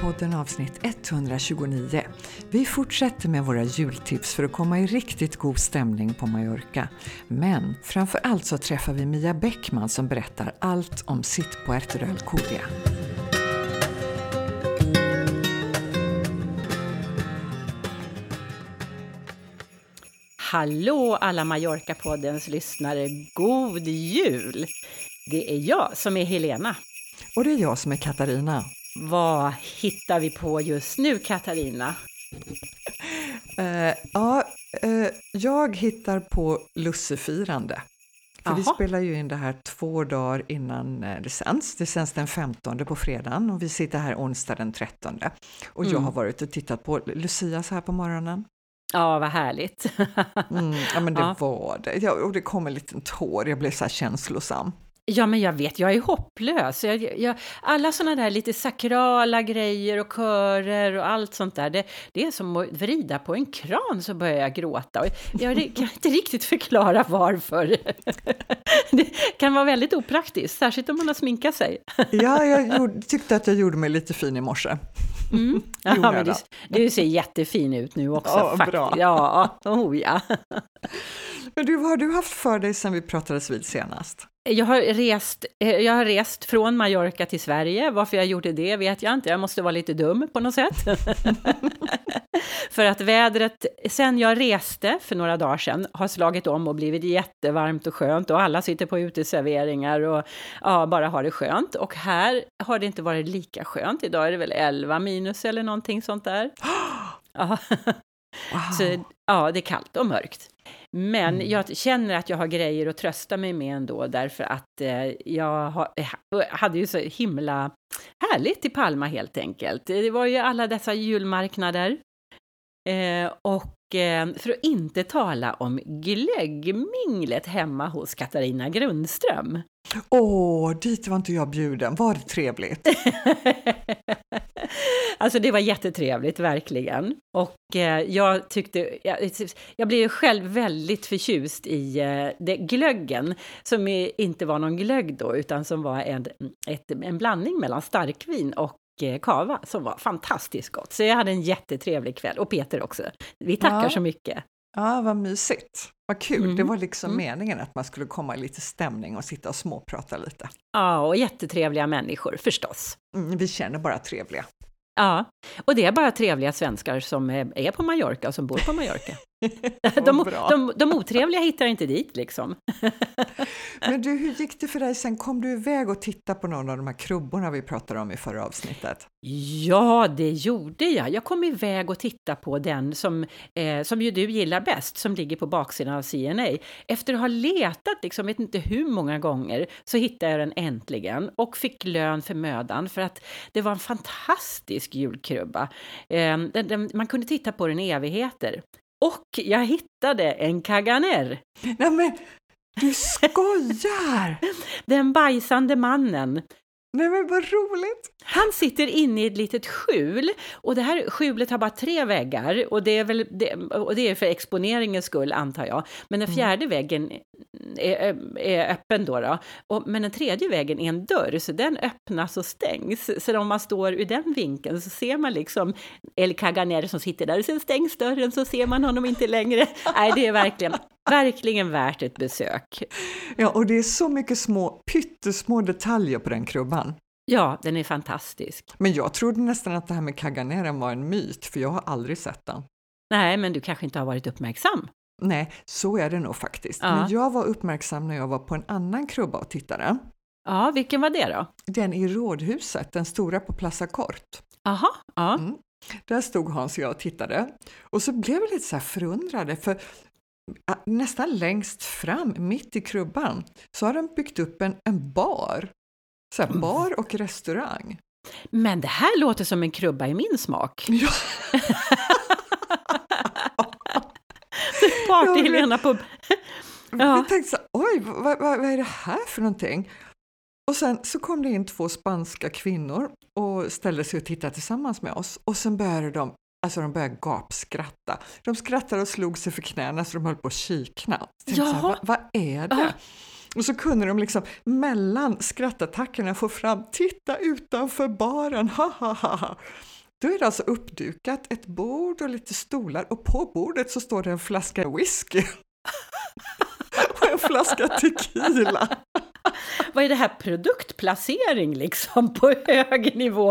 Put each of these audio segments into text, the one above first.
Mallorca-podden avsnitt 129. Vi fortsätter med våra jultips för att komma i riktigt god stämning på Mallorca. Men framför allt så träffar vi Mia Bäckman som berättar allt om sitt Puerto del Curia. Hallå alla Mallorca-poddens lyssnare, god jul! Det är jag som är Helena. Och det är jag som är Katarina. Vad hittar vi på just nu, Katarina? Uh, ja, uh, jag hittar på lussefirande. För vi spelar ju in det här två dagar innan eh, det sänds. Det sänds den 15 på fredagen och vi sitter här onsdag den 13. Och mm. jag har varit och tittat på Lucia så här på morgonen. Ja, vad härligt. mm, ja, men det ja. var det. Ja, och det kom en liten tår, jag blev så här känslosam. Ja, men jag vet, jag är hopplös. Jag, jag, alla sådana där lite sakrala grejer och körer och allt sånt där, det, det är som att vrida på en kran så börjar jag gråta. Och jag kan inte riktigt förklara varför. Det kan vara väldigt opraktiskt, särskilt om man har sminkat sig. Ja, jag gjorde, tyckte att jag gjorde mig lite fin i morse. Mm. Ja, men du, du, ser jättefin ut nu också. Ja, faktiskt. bra. Ja, oh, ja. Men du, vad har du haft för dig sen vi pratades vid senast? Jag har, rest, eh, jag har rest från Mallorca till Sverige. Varför jag gjorde det vet jag inte. Jag måste vara lite dum på något sätt. för att vädret, sen jag reste för några dagar sedan, har slagit om och blivit jättevarmt och skönt och alla sitter på uteserveringar och ja, bara har det skönt. Och här har det inte varit lika skönt. Idag är det väl 11 minus eller någonting sånt där. ja. Wow. Så ja, det är kallt och mörkt. Men mm. jag känner att jag har grejer att trösta mig med ändå, därför att eh, jag ha, eh, hade ju så himla härligt i Palma helt enkelt. Det var ju alla dessa julmarknader. Eh, och eh, för att inte tala om glöggminglet hemma hos Katarina Grundström. Åh, dit var inte jag bjuden. Var det trevligt? alltså det var jättetrevligt, verkligen. Och eh, jag tyckte, jag, jag blev själv väldigt förtjust i eh, det, glöggen, som inte var någon glögg då, utan som var en, ett, en blandning mellan starkvin och eh, kava som var fantastiskt gott. Så jag hade en jättetrevlig kväll, och Peter också. Vi tackar ja. så mycket. Ja, vad mysigt. Vad kul. Mm. Det var liksom mm. meningen att man skulle komma i lite stämning och sitta och småprata lite. Ja, och jättetrevliga människor förstås. Mm, vi känner bara trevliga. Ja, och det är bara trevliga svenskar som är på Mallorca och som bor på Mallorca. de, de, de otrevliga hittar inte dit liksom. Men du, hur gick det för dig sen? Kom du iväg och tittade på någon av de här krubborna vi pratade om i förra avsnittet? Ja, det gjorde jag. Jag kom iväg och tittade på den som, eh, som ju du gillar bäst, som ligger på baksidan av CNA. Efter att ha letat, liksom, vet inte hur många gånger, så hittade jag den äntligen och fick lön för mödan för att det var en fantastisk julkrubba. Eh, den, den, man kunde titta på den i evigheter. Och jag hittade en kaganer. Nej men, du skojar! Den bajsande mannen Nej men vad roligt! Han sitter inne i ett litet skjul och det här skjulet har bara tre väggar och det är väl det, och det är för exponeringens skull antar jag. Men den mm. fjärde mm. väggen är, är, öppen då, då. Och, men den tredje väggen är en dörr så den öppnas och stängs. Så om man står ur den vinkeln så ser man liksom El Caganer som sitter där och sen stängs dörren så ser man honom inte längre. Nej, det är verkligen verkligen värt ett besök. Ja, och det är så mycket små, pyttesmå detaljer på den krubban. Ja, den är fantastisk. Men jag trodde nästan att det här med Kaganeren var en myt, för jag har aldrig sett den. Nej, men du kanske inte har varit uppmärksam? Nej, så är det nog faktiskt. Ja. Men jag var uppmärksam när jag var på en annan krubba och tittade. Ja, vilken var det då? Den i Rådhuset, den stora på Plaza Kort. Aha, ja. Mm. Där stod Hans och jag och tittade. Och så blev vi lite så här förundrade, för nästan längst fram, mitt i krubban, så har de byggt upp en, en bar. Så här, bar och restaurang. Men det här låter som en krubba i min smak. Ja. Party-Helena på... ja. Jag tänkte så oj, vad, vad, vad, är det här för någonting? Och sen så kom det in två spanska kvinnor och ställde sig och tittade tillsammans med oss och sen började de Alltså de började gapskratta. De skrattade och slog sig för knäna så de höll på att kikna. Vad, vad är det? Och så kunde de liksom mellan skrattattackerna få fram ”titta utanför baren, ha ha ha”. Då är det alltså uppdukat ett bord och lite stolar och på bordet så står det en flaska whisky och en flaska tequila. Vad är det här produktplacering liksom på hög nivå?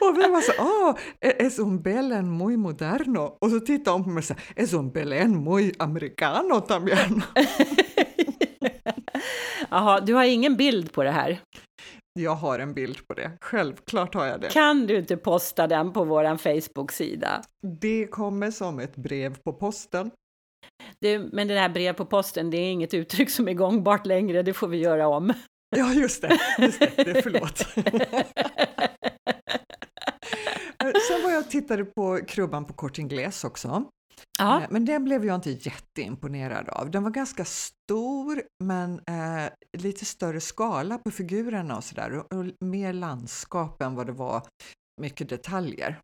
och vi var så, ah, es un belen muy moderno. Och så tittade hon på mig och sa, es un belen muy americano también. Jaha, du har ingen bild på det här? Jag har en bild på det, självklart har jag det. Kan du inte posta den på vår Facebook-sida? Det kommer som ett brev på posten. Det, men det här brev på posten, det är inget uttryck som är gångbart längre, det får vi göra om. Ja, just det, just det, det förlåt. Sen var jag och tittade på krubban på Kortingles också. Ja. Eh, men den blev jag inte jätteimponerad av. Den var ganska stor men eh, lite större skala på figurerna och sådär och, och mer landskap än vad det var mycket detaljer.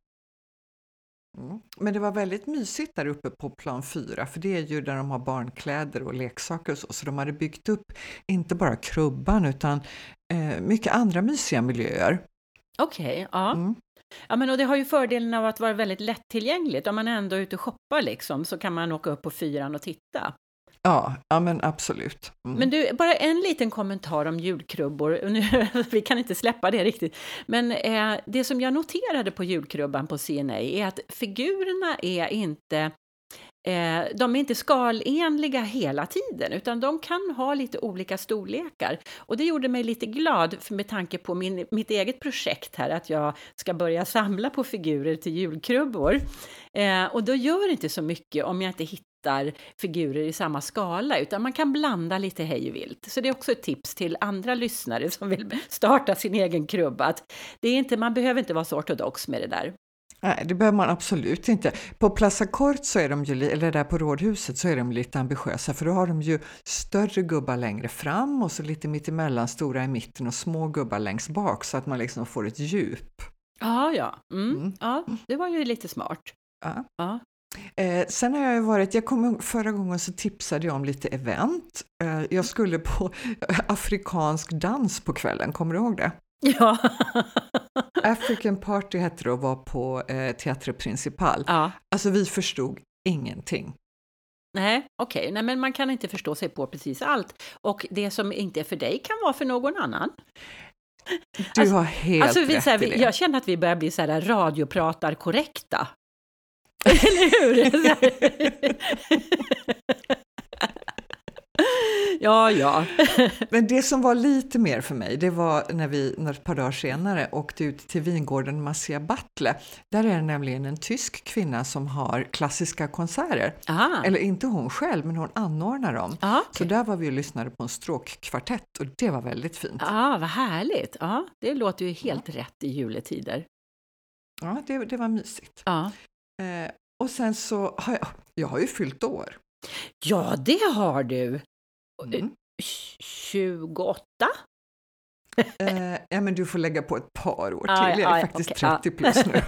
Mm. Men det var väldigt mysigt där uppe på plan 4 för det är ju där de har barnkläder och leksaker och så, så de hade byggt upp inte bara krubban utan eh, mycket andra mysiga miljöer. Okej, okay, ja. Mm. Ja, men och det har ju fördelen av att vara väldigt lättillgängligt. Om man ändå är ute och shoppar liksom, så kan man åka upp på fyran och titta. Ja, ja men absolut. Mm. Men du, bara en liten kommentar om julkrubbor. Nu, vi kan inte släppa det riktigt. Men eh, det som jag noterade på julkrubban på CNA är att figurerna är inte Eh, de är inte skalenliga hela tiden, utan de kan ha lite olika storlekar. Och det gjorde mig lite glad med tanke på min, mitt eget projekt här, att jag ska börja samla på figurer till julkrubbor. Eh, och då gör det inte så mycket om jag inte hittar figurer i samma skala, utan man kan blanda lite hej vilt. Så det är också ett tips till andra lyssnare som vill starta sin egen krubba, att det är inte, man behöver inte vara så ortodox med det där. Nej, det behöver man absolut inte. På Plaza Kort, så är de ju, eller där på Rådhuset, så är de lite ambitiösa för då har de ju större gubbar längre fram och så lite mittemellan, stora i mitten och små gubbar längst bak så att man liksom får ett djup. Ja, ja. Mm. Mm. ja det var ju lite smart. Ja. ja. Eh, sen har jag ju varit, jag kom, förra gången så tipsade jag om lite event. Eh, jag skulle på afrikansk dans på kvällen, kommer du ihåg det? Ja. African Party hette det och var på eh, Teatre Principal. Ja. Alltså vi förstod ingenting. Nej, okej, okay. Nej, men man kan inte förstå sig på precis allt. Och det som inte är för dig kan vara för någon annan. Du alltså, har helt alltså, vi, rätt här, i det. Jag känner att vi börjar bli så här radiopratar korrekta. Eller hur? Ja, ja. Men det som var lite mer för mig, det var när vi några par dagar senare åkte ut till vingården Massia Battle. Där är det nämligen en tysk kvinna som har klassiska konserter. Aha. Eller inte hon själv, men hon anordnar dem. Aha, okay. Så där var vi och lyssnade på en stråkkvartett och det var väldigt fint. Ja, vad härligt! Ja, det låter ju helt ja. rätt i juletider. Ja, det, det var mysigt. Ja. Eh, och sen så har jag, jag har ju fyllt år. Ja, det har du! Mm. 28? eh, ja, men du får lägga på ett par år till. jag är faktiskt okay, 30 plus nu.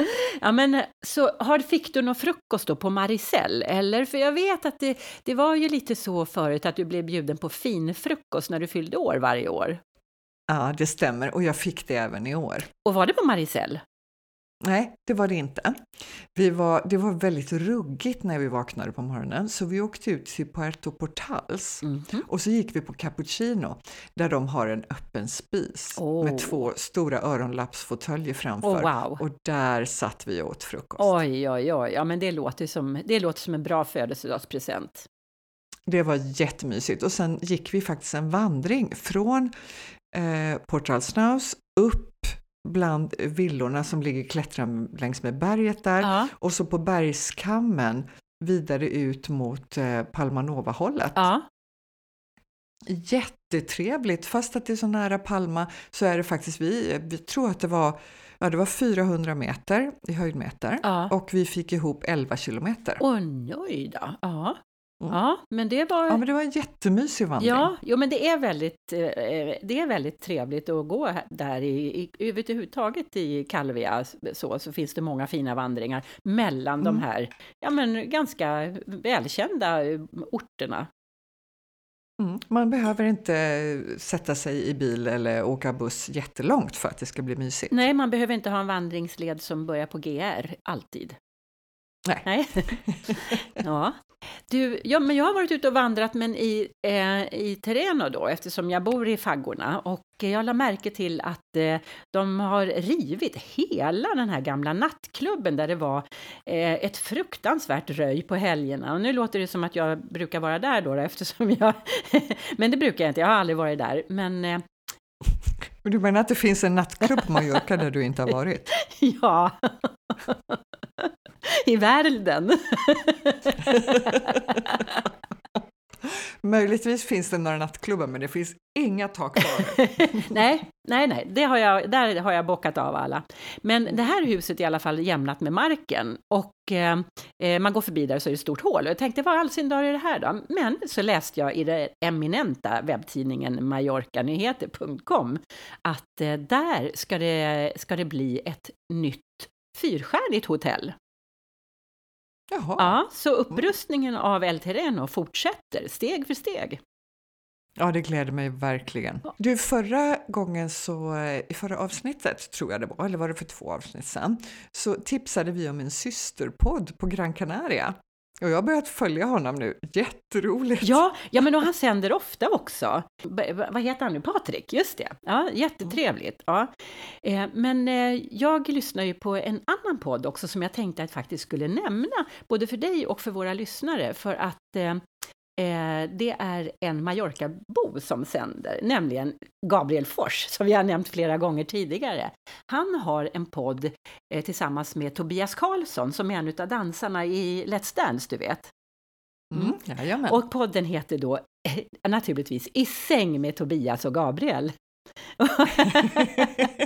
ja, men så har, fick du någon frukost då på Maricel? Eller? För jag vet att det, det var ju lite så förut att du blev bjuden på finfrukost när du fyllde år varje år. Ja, det stämmer och jag fick det även i år. Och var det på Maricel? Nej, det var det inte. Vi var, det var väldigt ruggigt när vi vaknade på morgonen så vi åkte ut till Puerto Portals mm -hmm. och så gick vi på Cappuccino där de har en öppen spis oh. med två stora öronlappsfåtöljer framför oh, wow. och där satt vi och åt frukost. Oj, oj, oj, ja men det låter som, det låter som en bra födelsedagspresent. Det var jättemysigt och sen gick vi faktiskt en vandring från eh, Portalsnaus upp bland villorna som ligger klättrande längs med berget där ja. och så på bergskammen vidare ut mot eh, Palmanova-hållet. Ja. Jättetrevligt, fast att det är så nära Palma så är det faktiskt, vi, vi tror att det var, ja, det var 400 meter i höjdmeter ja. och vi fick ihop 11 kilometer. Oj, oj då! Ja. Mm. Ja, men det var... Ja, men det var en jättemysig vandring. Ja, jo, men det är väldigt, eh, det är väldigt trevligt att gå där i, i överhuvudtaget i Kalvia så, så finns det många fina vandringar mellan mm. de här, ja men ganska välkända orterna. Mm. Man behöver inte sätta sig i bil eller åka buss jättelångt för att det ska bli mysigt. Nej, man behöver inte ha en vandringsled som börjar på GR, alltid. Nej. Nej. ja. Du, ja, men jag har varit ute och vandrat men i, eh, i Terreno då, eftersom jag bor i faggorna. Och jag la märke till att eh, de har rivit hela den här gamla nattklubben där det var eh, ett fruktansvärt röj på helgerna. Och nu låter det som att jag brukar vara där då, eftersom jag... men det brukar jag inte, jag har aldrig varit där. Men eh, du menar att det finns en nattklubb på Mallorca där du inte har varit? ja. I världen. Möjligtvis finns det några nattklubbar, men det finns inga tak nej, nej, nej, det har jag, där har jag bockat av alla. Men det här huset är i alla fall jämnat med marken och eh, eh man går förbi där så är det ett stort hål. Och jag tänkte, vad all sin dag är det här då? Men så läste jag i den eminenta webbtidningen mallorcanyheter.com att eh, där ska det, ska det bli ett nytt fyrstjärnigt hotell. Jaha. Ja, så upprustningen av El Terreno fortsätter steg för steg. Ja, det gläder mig verkligen. Du, förra gången så, i förra avsnittet tror jag det var, eller var det för två avsnitt sedan, så tipsade vi om en systerpodd på Gran Canaria. Och jag har börjat följa honom nu. Jätteroligt! Ja, ja men och han sänder ofta också. B vad heter han nu? Patrik, just det. Ja, jättetrevligt. Ja. Eh, men eh, jag lyssnar ju på en annan podd också som jag tänkte att jag faktiskt skulle nämna, både för dig och för våra lyssnare, för att eh, Eh, det är en Mallorca-bo som sänder, nämligen Gabriel Fors, som vi har nämnt flera gånger tidigare. Han har en podd eh, tillsammans med Tobias Karlsson, som är en av dansarna i Let's Dance, du vet. Mm. Mm. Och podden heter då eh, naturligtvis I säng med Tobias och Gabriel.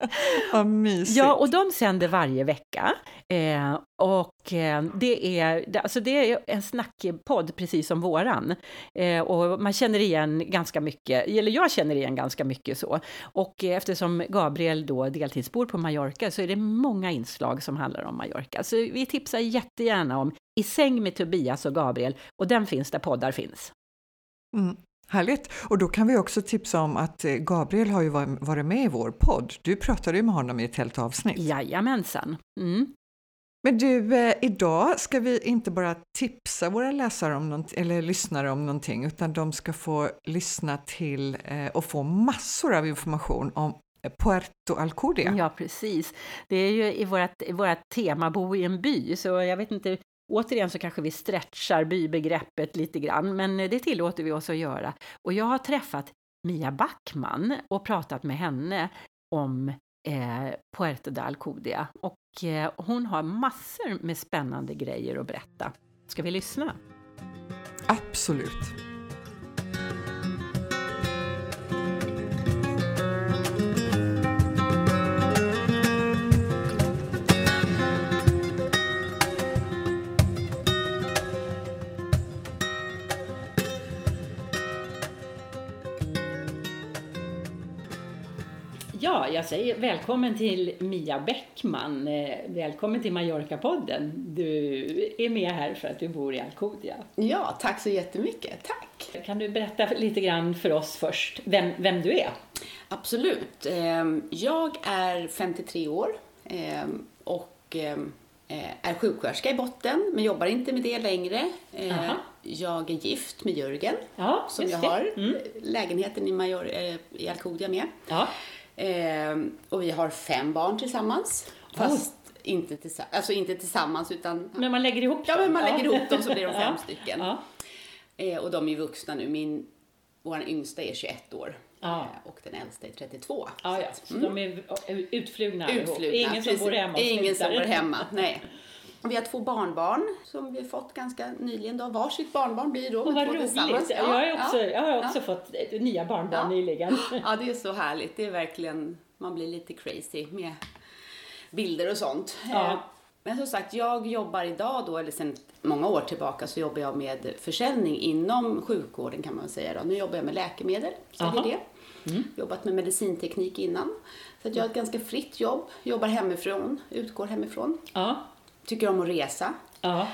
Vad mysigt! Ja, och de sänder varje vecka. Eh, och eh, det, är, alltså det är en snackpodd precis som våran. Eh, och man känner igen ganska mycket, eller jag känner igen ganska mycket så. Och eftersom Gabriel då deltidsbor på Mallorca så är det många inslag som handlar om Mallorca. Så vi tipsar jättegärna om I säng med Tobias och Gabriel och den finns där poddar finns. Mm. Härligt! Och då kan vi också tipsa om att eh, Gabriel har ju varit med i vår podd. Du pratade ju med honom i ett helt avsnitt. Jajamensan! Mm. Men du, eh, idag ska vi inte bara tipsa våra läsare om eller lyssnare om någonting, utan de ska få lyssna till eh, och få massor av information om Puerto Alcudia. Ja, precis. Det är ju i vårt, i vårt tema Bo i en by, så jag vet inte Återigen så kanske vi stretchar bybegreppet lite grann, men det tillåter vi oss att göra. Och jag har träffat Mia Backman och pratat med henne om eh, Puerto de Alcudia. Och eh, hon har massor med spännande grejer att berätta. Ska vi lyssna? Absolut! Jag säger välkommen till Mia Bäckman. Eh, välkommen till Mallorca-podden. Du är med här för att du bor i Alcudia. Ja, tack så jättemycket. Tack! Kan du berätta lite grann för oss först vem, vem du är? Absolut. Ehm, jag är 53 år ehm, och ehm, eh, är sjuksköterska i botten, men jobbar inte med det längre. Aha. Jag är gift med Jörgen, ja, som jag har mm. lägenheten i, Major, eh, i Alcudia med. Ja. Eh, och vi har fem barn tillsammans. Fast inte, tillsa alltså inte tillsammans utan... Men man lägger ihop dem? Ja, men man lägger ihop dem så blir de fem stycken. Ja. Eh, och de är vuxna nu. Min, vår yngsta är 21 år. Ja. Eh, och den äldsta är 32. Ja, ja. Så mm. de är utflugna, utflugna Ingen precis. som bor hemma Ingen som bor hemma, nej. Vi har två barnbarn som vi fått ganska nyligen. Då. Varsitt barnbarn blir då. Och vad roligt! Ja, jag, har också, ja, jag har också ja. fått nya barnbarn nyligen. Ja, det är så härligt. Det är verkligen, man blir lite crazy med bilder och sånt. Eh, men som sagt, jag jobbar idag då, eller sedan många år tillbaka, så jobbar jag med försäljning inom sjukvården kan man säga. Då. Nu jobbar jag med läkemedel, säljer det. Mm. Jobbat med medicinteknik innan. Så jag har ett ganska fritt jobb, jobbar hemifrån, utgår hemifrån. Ja tycker om att resa. Ja.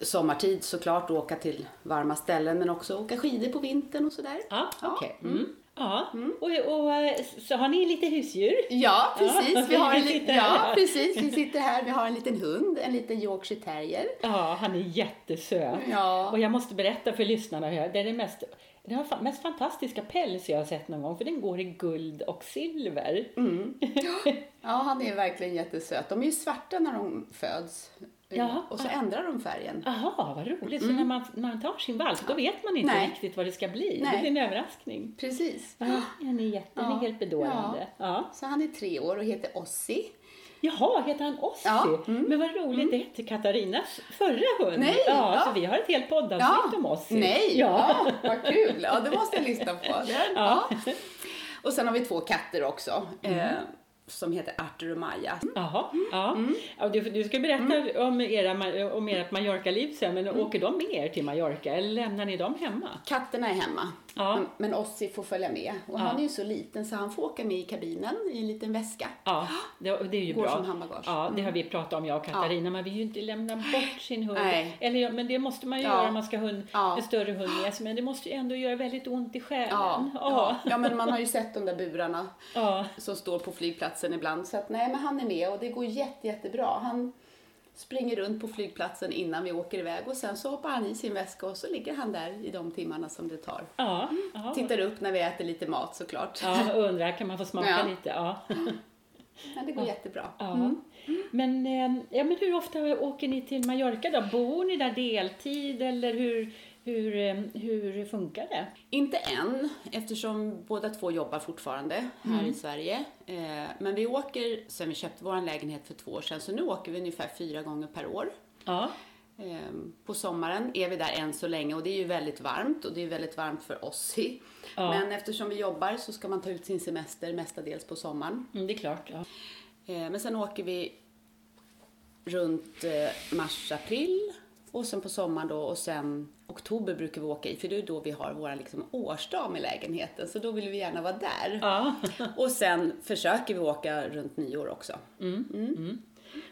sommartid såklart åka till varma ställen men också åka skidor på vintern och sådär. Ja, okej. Mm. Ja, och, och eh, så har ni lite husdjur? Ja, precis. Ja, vi, har en, li- ja, precis. vi sitter här. Vi har en liten hund, en liten Yorkshire terrier. Ja, han är jättesöt. Ja. Och jag måste berätta för lyssnarna det är det mest, den har mest fantastiska päls jag har sett någon gång, för den går i guld och silver. Mm. Ja, han är verkligen jättesöt. De är ju svarta när de föds. Ja. Och så ändrar de färgen. Jaha, vad roligt. Så när man, när man tar sin valp, då vet man inte Nej. riktigt vad det ska bli. Nej. Det blir en överraskning. Precis. Ja, den är, jätte, den är Ja. helt bedårande. Ja. Så han är tre år och heter Ossi. Jaha, heter han Ossi? Ja, mm. Men vad roligt, det hette Katarinas förra hund. Nej, ja, ja. Så vi har ett helt poddavsnitt om Ossi. Nej, Ja. ja. vad kul. Ja, det måste jag lyssna på. Är, ja. Och sen har vi två katter också. Mm. Eh, som heter Arthur och Maja. Jaha, ja. Mm. ja du, du ska berätta om, era, om ert Mallorca-liv sen, men Mm. åker de med er till Mallorca eller lämnar ni dem hemma? Katterna är hemma. Ja. Men- Men Ossi får följa med. Och Ja. han är ju så liten så han får åka med i kabinen i en liten väska. Ja, det, det är ju Går bra. som handbagage. Ja, det har vi pratat om, jag och Katarina. Man vill ju inte lämna bort sin hund. Nej. Eller, ja, men det måste man ju Ja. göra om man ska ha Ja. en större hund med sig. Men det måste ju ändå göra väldigt ont i själen. Ja, Ja. ja. ja, men man har ju sett de där burarna Ja. som står på flygplatsen ibland. Så att nej, men han är med och det går jätte, jättebra. Han springer runt på flygplatsen innan vi åker iväg och sen så hoppar han i sin väska och så ligger han där i de timmarna som det tar. Ja, ja. Tittar upp när vi äter lite mat såklart. ja, och undrar, kan man få smaka Ja. lite? Ja. Men det går jättebra. Ja. Men, eh, ja, men hur ofta åker ni till Mallorca då? Bor ni där deltid eller hur, hur, eh, hur funkar det? Inte än, eftersom båda två jobbar fortfarande här i Sverige. Eh, Men vi åker, sen vi köpte vår lägenhet för två år sedan, så nu åker vi ungefär fyra gånger per år. Ja, Ehm, På sommaren är vi där än så länge och det är ju väldigt varmt och det är väldigt varmt för oss. Ja. Men eftersom vi jobbar så ska man ta ut sin semester mestadels på sommaren. mm, det är klart. Ja. Eh, Men sen åker vi runt eh, mars, april och sen på sommaren då och sen oktober brukar vi åka i för det är då vi har vår liksom årsdag med lägenheten så då vill vi gärna vara där. Ja. Och sen försöker vi åka runt nyår också.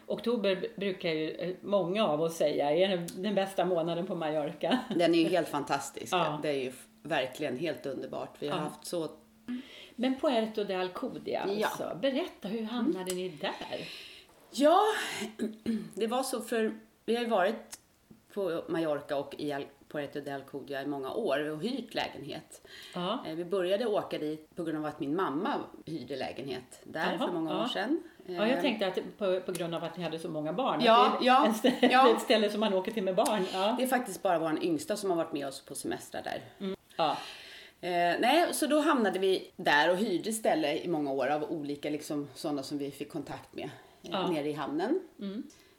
Oktober brukar ju eh, många av oss säga är den bästa månaden på Mallorca. Den är ju helt fantastisk. Ja. Det är ju verkligen helt underbart. Vi har Ja. haft så Men Puerto de Alcudia Ja. alltså. Berätta, hur hamnade ni där? Ja, det var så för vi har ju varit på Mallorca och i Puerto de Alcudia i många år och hyrt lägenhet. Ja. Eh, Vi började åka dit på grund av att min mamma hyrde lägenhet där Jaha, för många ja. år sedan. Ja, jag tänkte att på, på grund av att ni hade så många barn. Ja, det är ja, en stä- ja. ett ställe som man åker till med barn. Ja. Det är faktiskt bara vår yngsta som har varit med oss på semestrar där. Ja. Eh, nej, så då hamnade vi där och hyrde ställe i många år av olika liksom, sådana som vi fick kontakt med eh, Ja. nere i hamnen.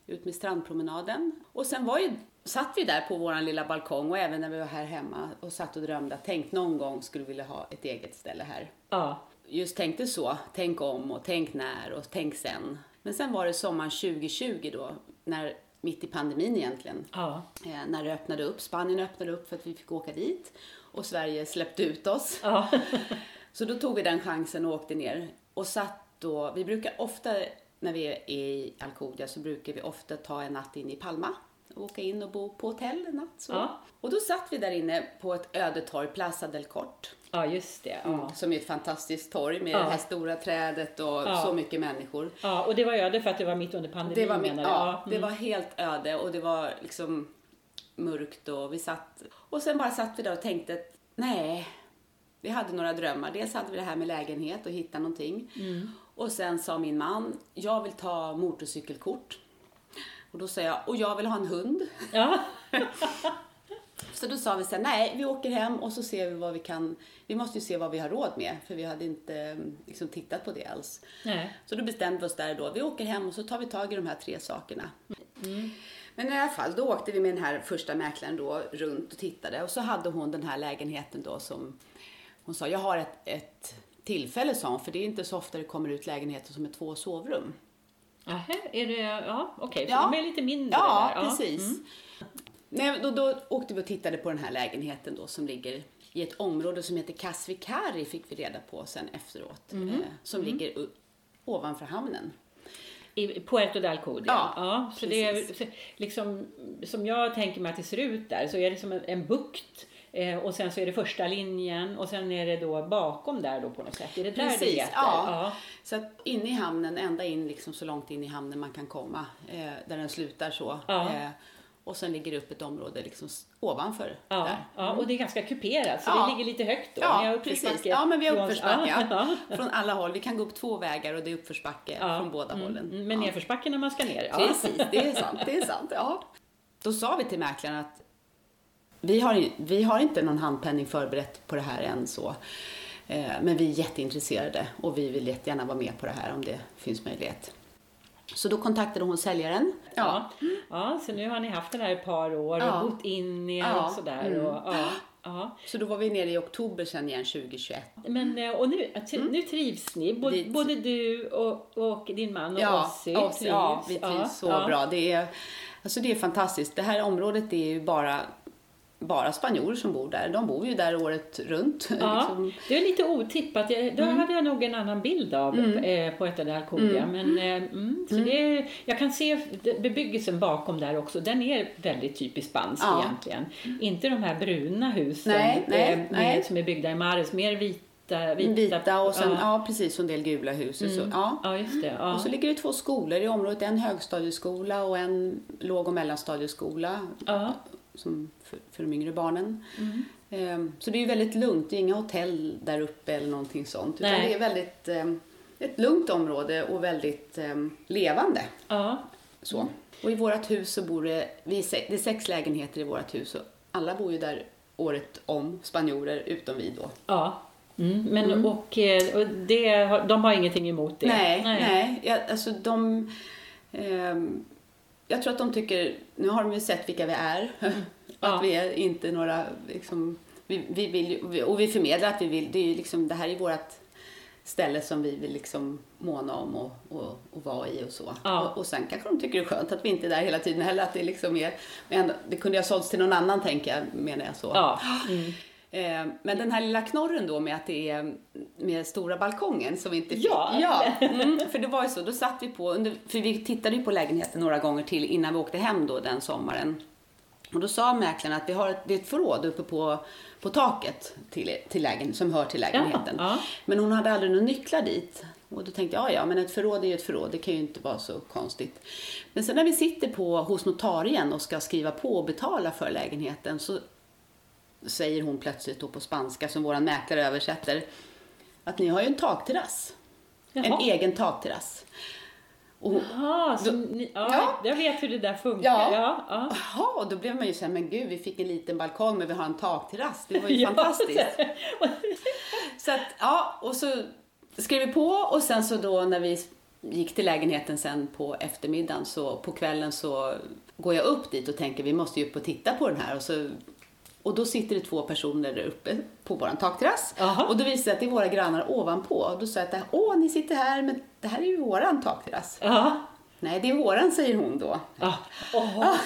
Ut med strandpromenaden. Och sen var ju, satt vi där på vår lilla balkong och även när vi var här hemma och satt och drömde att tänk någon gång skulle vi vilja ha ett eget ställe här. Ja. Just tänkte så, tänk om och tänk när och tänk sen. Men sen var det sommaren 2020 då, när, mitt i pandemin egentligen. Ja. Eh, när det öppnade upp, Spanien öppnade upp för att vi fick åka dit och Sverige släppte ut oss. Ja. Så då tog vi den chansen och åkte ner och satt då, vi brukar ofta när vi är i Alcudia så brukar vi ofta ta en natt in i Palma åka in och bo på hotell en natt. Så. Ja. Och då satt vi där inne på ett öde torg, Plaza del Cort, ja, just det. Ja. som är ett fantastiskt torg med Ja. det här stora trädet och Ja. så mycket människor. ja, och det var öde för att det var mitt under pandemin Det var, mitt, menar du? ja, det Mm. var helt öde och det var liksom mörkt och vi satt och sen bara satt vi där och tänkte att nej, vi hade några drömmar. Dels hade vi det här med lägenhet och hitta någonting. Mm. Och sen sa min man, jag vill ta motorcykelkort. Och då sa jag, och jag vill ha en hund. Ja. Så då sa vi så här, nej, vi åker hem och så ser vi vad vi kan, vi måste ju se vad vi har råd med, för vi hade inte mm, liksom, tittat på det alls. Nej. Så då bestämde vi oss där då, vi åker hem och så tar vi tag i de här tre sakerna. Men i alla fall, då åkte vi med den här första mäklaren då runt och tittade och så hade hon den här lägenheten då som hon sa, jag har ett, ett tillfälle sa hon, för det är inte så ofta det kommer ut lägenheter som är två sovrum. Aha, är det, ja okej, så Ja. de är lite mindre Ja, där. precis. Nej, då, då åkte vi och tittade på den här lägenheten då som ligger i ett område som heter Kasvikari fick vi reda på sen efteråt. Eh, som ligger u- ovanför hamnen. I Puerto del Alcudia? Ja, ja så det är liksom, som jag tänker mig att det ser ut där så är det som en, en bukt Eh, och sen så är det första linjen och sen är det då bakom där då på något sätt. Är det där Precis, det heter? ja. ja. Så att inne i hamnen, ända in liksom så långt in i hamnen man kan komma, eh, där den slutar så. Ja. Eh, och sen ligger det upp ett område liksom ovanför Ja, där. ja, och det är ganska kuperat så Ja. det ligger lite högt då. Ja, precis. Ja, men vi har uppförsbacke. Ja. Från alla håll. Vi kan gå upp två vägar och det är uppförsbacke ja. från båda Mm, hållen. mm, Men ja. nedförsbacke när man ska ner. Ja. Precis, det är sant. Det är sant ja. Då sa vi till mäklaren att vi har, vi har inte någon handpenning förberett på det här än så. Eh, Men vi är jätteintresserade och vi vill jättegärna vara med på det här om det finns möjlighet. Så då kontaktade hon säljaren. Ja. ja, så nu har ni haft den här ett par år och Ja. bott in i er Ja. och sådär. Mm. Och, ja, ja. Så då var vi nere i oktober sen igen 2021. Men, eh, och nu, att- nu trivs ni, både, Mm. Vi- både du och, och din man och Ja, Ossi och, ja, vi trivs Ja, så ja. bra. Det är, alltså det är fantastiskt. Det här området är ju bara, bara spanjorer som bor där. De bor ju där året runt. Ja, liksom. det är lite otippat. Då hade jag nog en annan bild av eh, Poeta de Alcudia. Men, eh, mm, så det är, jag kan se bebyggelsen bakom där också. Den är väldigt typiskt spansk Ja. egentligen. Inte de här bruna husen Nej, nej, eh, med, nej. som är byggda i Mares. Mer vita. Vita, Vita och sen, ja. ja. precis, och en del gula hus. Och, så, ja. ja, just det. Ja. och så ligger det två skolor i området. En högstadieskola och en låg och mellanstadieskola. Som för, för de yngre barnen. Mm. Ehm, Så det är ju väldigt lugnt. Det är inga hotell där uppe eller någonting sånt. Utan Nej. det är väldigt ehm, ett lugnt område och väldigt ehm, levande. ja. Så. Och i vårt hus så bor det, vi är se- det är sex lägenheter i vårt hus och alla bor ju där året om, spanjorer, utom vi då. ja. Mm. Men, Och, eh, och det, de har ingenting emot det? Nej, nej. Ja, alltså de... jag tror att de tycker, nu har de ju sett vilka vi är. Ja. att vi är inte några, liksom, vi, vi vill ju- och vi förmedlar att vi vill, det är ju liksom, det här är vårt ställe som vi vill liksom måna om och, och, och vara i och så. Ja. Och, och sen kanske de tycker det är skönt att vi inte är där hela tiden heller, att det liksom är, ändå, det kunde ha sålts till någon annan tänker jag, menar jag så. Ja. Mm. Eh, Men den här lilla knorren då med att det är med stora balkongen som vi inte fick. Ja. ja mm, för det var ju så, då satt vi på, under, för vi tittade ju på lägenheten några gånger till innan vi åkte hem då den sommaren. Och då sa mäklaren att vi har ett, det är ett förråd uppe på, på taket till, till lägen, som hör till lägenheten. Ja, ja. Men hon hade aldrig några nycklar dit. Och då tänkte jag, ja ja, men ett förråd är ju ett förråd, det kan ju inte vara så konstigt. Men sen när vi sitter på, hos notarien och ska skriva på och betala för lägenheten så säger hon plötsligt då på spanska som våran mäklare översätter att ni har ju en takterrass. En egen takterrass. Och Jaha, så ni, ja, Ja. jag vet hur det där funkar. Ja. Ja, ja. Jaha, och då blev man ju såhär, men gud, vi fick en liten balkong men vi har en takterrass. Det var ju fantastiskt. Så att, ja, och så skrev vi på och sen så då när vi gick till lägenheten sen på eftermiddagen så på kvällen så går jag upp dit och tänker vi måste ju upp och titta på den här och så och då sitter det två personer där uppe på våran takterrass. Och då visar det sig att det är våra grannar ovanpå. Och då sa jag att åh, ni sitter här, men det här är ju våran takterrass. Nej, det är våran, säger hon då. Ja. Oh.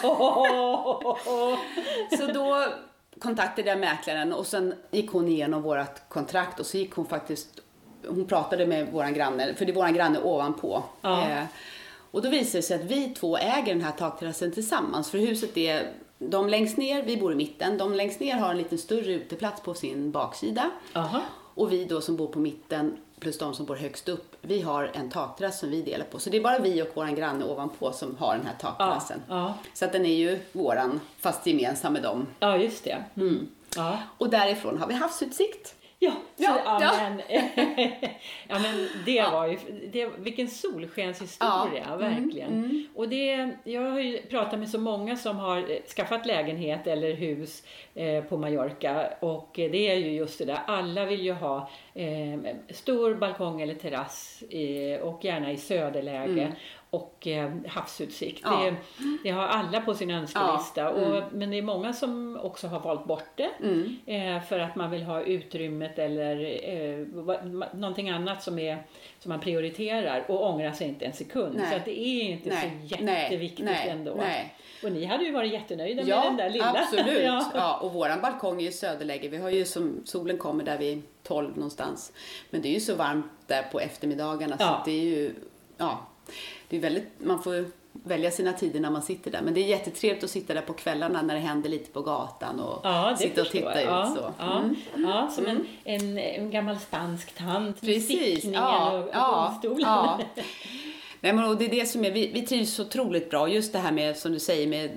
Så då kontaktade jag mäklaren och sen gick hon igenom vårt kontrakt och så gick hon faktiskt, hon pratade med våran granne, för det är våran granne ovanpå. Eh, och då visade det sig att vi två äger den här takterrassen tillsammans, för huset är de längst ner, vi bor i mitten, de längst ner har en lite större uteplats på sin baksida. Aha. Och vi då som bor på mitten, plus de som bor högst upp, vi har en takterrass som vi delar på. Så det är bara vi och våran granne ovanpå som har den här takterrassen. Ja, Så att den är ju våran, fast gemensam med dem. ja, just det. Mm. Ja. Och därifrån har vi havsutsikt. Ja, så, Ja, ja, ja. Men, ja, men det var ju, det, vilken solskenshistoria, Ja, verkligen. Och det, jag har ju pratat med så många som har eh, skaffat lägenhet eller hus eh, på Mallorca. Och eh, det är ju just det där, alla vill ju ha eh, stor balkong eller terrass eh, och gärna i söderläge och eh, havsutsikt. Ja. Det, det har alla på sin önskelista. Ja, Och, men det är många som också har valt bort det Mm. eh, för att man vill ha utrymmet eller eh, någonting annat som, är, som man prioriterar och ångrar sig inte en sekund. Nej. Så det är inte Nej, så jätteviktigt nej, ändå. Och ni hade ju varit jättenöjda med Ja, den där lilla. absolut. ja. ja. och våran balkong är ju söderläge. Vi har ju som, solen kommer där vid 12 någonstans. Men det är ju så varmt där på eftermiddagarna så det är ju, ja, det är väldigt, man får välja sina tider när man sitter där. Men det är jättetrevligt att sitta där på kvällarna när det händer lite på gatan och ja, sitta och titta ja, ut. Så. Ja, Mm. ja, som en, en, en gammal spansk tant med Precis, stickningen ja, och, och ja, ja. Nej, men och det är det som är, vi, vi trivs så otroligt bra, just det här med, som du säger, med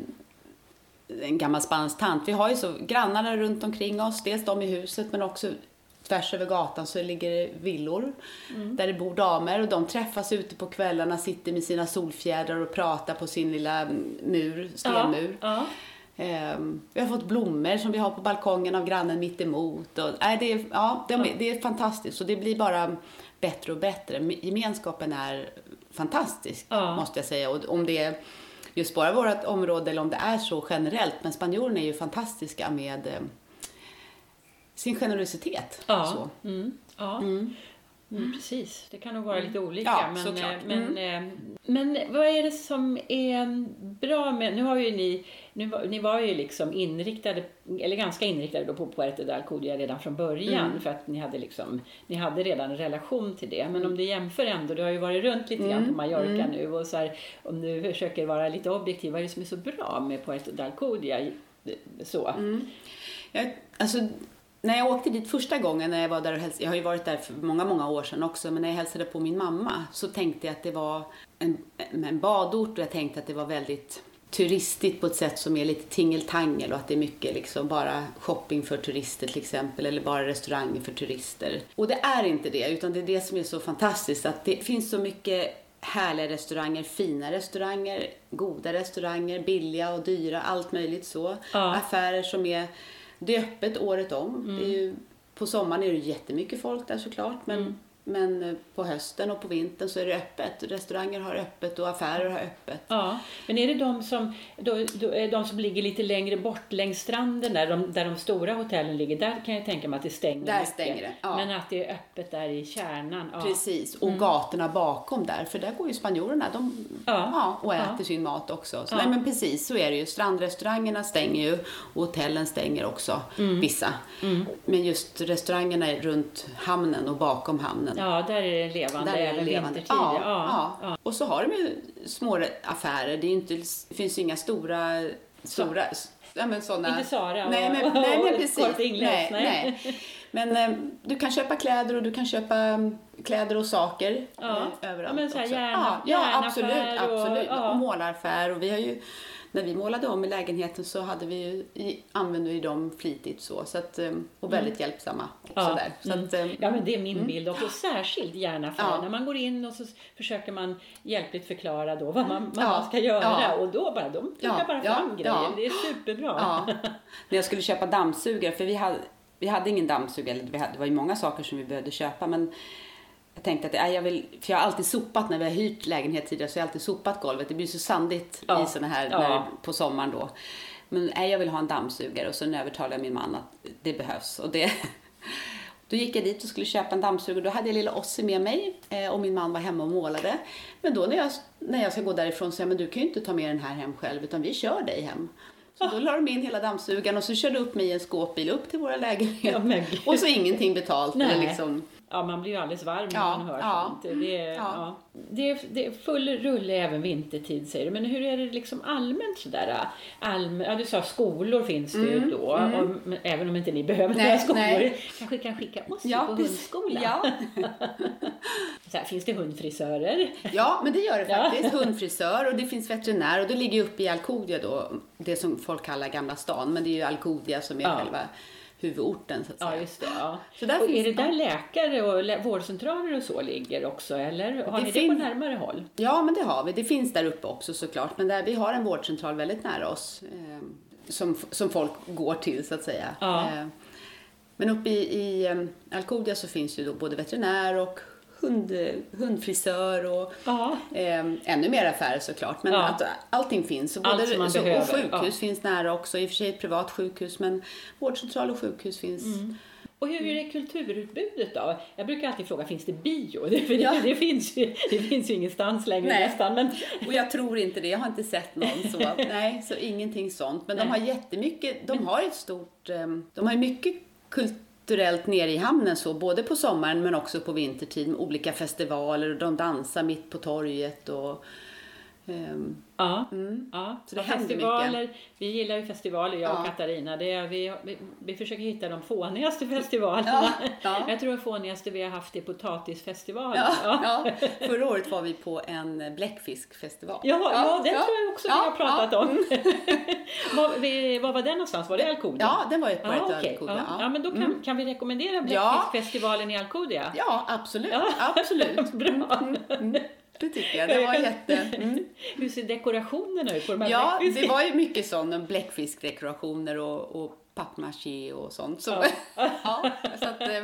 en gammal spansk tant. Vi har ju så grannarna runt omkring oss, dels de i huset men också tvärs över gatan så ligger det villor där det bor damer och de träffas ute på kvällarna, sitter med sina solfjädrar och pratar på sin lilla mur, stenmur. Ja, Ehm, vi har fått blommor som vi har på balkongen av grannen mitt emot. Och, nej, det, är, ja, de, är- det är fantastiskt och det blir bara bättre och bättre. Gemenskapen är fantastisk Ja. måste jag säga. Och om det är just bara vårt område eller om det är så generellt. Men spanjorerna är ju fantastiska med eh, sin generositet. ja. Så. Mm, ja. Mm, precis, det kan nog vara lite olika. Ja, men, såklart. eh, men, eh, men vad är det som är bra med... Nu har ju ni... Nu ni var ju liksom inriktade, eller ganska inriktade då på Puerto de Alcudia redan från början. Mm. För att ni hade, liksom, ni hade redan en relation till det. Men om du jämför ändå, du har ju varit runt lite Mm. grann på Mallorca nu. Och så här, om du försöker vara lite objektiv, vad är det som är så bra med Puerto de Alcudia? Så. Mm. Jag, alltså, när jag åkte dit första gången när jag var där och hälsade, jag har ju varit där för många, många år sedan också, men när jag hälsade på min mamma så tänkte jag att det var en, en badort och jag tänkte att det var väldigt turistigt på ett sätt som är lite tingeltangel och att det är mycket liksom bara shopping för turister till exempel eller bara restauranger för turister. Och det är inte det, utan det är det som är så fantastiskt att det finns så mycket härliga restauranger, fina restauranger, goda restauranger, billiga och dyra, allt möjligt så. Ja. Affärer som är, det är öppet året om. Mm. Ju, på sommaren är det jättemycket folk där såklart, men, Mm. Men eh, på hösten och på vintern så är det öppet. Restauranger har öppet och affärer har öppet. Ja, men är det de som, då, då, de som ligger lite längre bort längs stranden där de, där de stora hotellen ligger, där kan jag tänka mig att det stänger Där mycket. stänger det, ja. Men att det är öppet där i kärnan. Ja. Precis, och Mm. gatorna bakom där, för där går ju spanjorerna de, Ja. ja. och äter sin mat också. Så, nej, men precis, så är det ju. Strandrestaurangerna stänger ju och hotellen stänger också, Mm. vissa. Men just restaurangerna är runt hamnen och bakom hamnen. Ja, där är det levande Där är det levande. Ja, ja, ja. Och så har de ju små affärer. Det, inte, det finns inga stora... stora ja, men såna, Inte Zara och- nej, men, nej, men och precis. Nej, nej. Men eh, du kan köpa kläder och du kan köpa mm, kläder och saker Ja. eh, överallt Ja, men så här också. järn- ja, ja, absolut. och- absolut. ja. Och målaraffär. Och vi har ju, när vi målade om i lägenheten så hade vi ju, använde vi dem flitigt så. så att, eh, och väldigt hjälpsamma. Och Ja. sådär. Så Mm. att, eh, Ja, men det är min bild också. Särskilt järnaffär. Ja. När man går in och så försöker man hjälpligt förklara då vad man, vad man ska göra. Och då bara, de plockar bara fram grejer. Det är superbra. När jag skulle köpa dammsugare, för vi hade, vi hade ingen dammsugare, eller vi hade, det var ju många saker som vi behövde köpa, men jag tänkte att nej, jag vill, för jag har alltid sopat när vi har hyrt lägenhet tidigare, så jag har alltid sopat golvet. Det blir så sandigt Ja. i såna här, Ja. när, på sommaren då. Men nej, jag vill ha en dammsugare och så övertalade jag min man att det behövs. Och det, då gick jag dit och skulle köpa en dammsugare. Då hade jag lilla Ossi med mig eh, och min man var hemma och målade. Men då när jag, när jag ska gå därifrån så säger jag, men du kan ju inte ta med den här hem själv utan vi kör dig hem. Så då la de in hela dammsugaren och så körde upp mig i en skåpbil upp till våra Ja, lägenheter. gud. och så ingenting betalt. Nej. Eller liksom, Ja, man blir ju alldeles varm när Ja, man hör ja. sånt. Det är, ja. Det, är, det är full rulle även vintertid säger du. Men hur är det liksom allmänt sådär? Allm, ja, du sa skolor finns det ju då. Och, men, även om inte ni behöver Mm, Nej, några skolor. nej. Kanske kan skicka oss Ja, på hundskola. Ja. Så här, finns det hundfrisörer? ja, men det gör det faktiskt. Hundfrisör och det finns veterinär och det ligger uppe i Alcudia då. Det som folk kallar Gamla stan, men det är ju Alcudia som är själva huvudorten så att säga. Ja, just det. Ja. Så där och är det där läkare och lä- vårdcentraler och så ligger också? Eller har Det ni det på närmare håll? Ja, men det har vi. Det finns där uppe också såklart. Men där, vi har en vårdcentral väldigt nära oss eh, som, som folk går till så att säga. Ja. Eh, men uppe i, i eh, Alcudia så finns ju då både veterinär och hund, hundfrisör och Ja. eh, ännu mer affärer såklart. Men Ja. att allting finns. Och, Allt som man så, och sjukhus ja. finns nära också. I och för sig ett privat sjukhus men vårdcentral och sjukhus finns. Mm. Och hur är det kulturutbudet då? Jag brukar alltid fråga, finns det bio? Det, Ja. det, finns, ju, det finns ju ingenstans längre Nej. nästan. Men, Och jag tror inte det, jag har inte sett någon så. Nej, så ingenting sånt. Men de Nej. har jättemycket, de har ett stort, ehm, de har ju mycket kulturellt nere i hamnen så, både på sommaren men också på vintertid med olika festivaler och de dansar mitt på torget och ehm, Ja, Mm. ja. Så det Och festivaler, vi gillar ju festivaler jag och Ja. Katarina. Det är, vi, vi, vi försöker hitta de fånigaste festivalerna. Ja, ja. Jag tror att fånigaste vi har haft är potatisfestivalen. Ja, ja. Förra året var vi på en bläckfiskfestival. Ja, ja, det ja. tror jag också vi har pratat om. var, vi, var var den någonstans? Var det Alcudia? Ja, den var ju på ett okej. Alcudia, ja. men då kan, Mm. kan vi rekommendera. Bläckfiskfestivalen i Alcudia. Ja, absolut. Ja. absolut. Bra. Det tycker jag. Det var jätte... Mm. Hur ser dekorationerna ut på de här Ja, det var ju mycket sån bläckfiskdekorationer och, och pappmaché och sånt. Så, Ja. ja, så att, eh,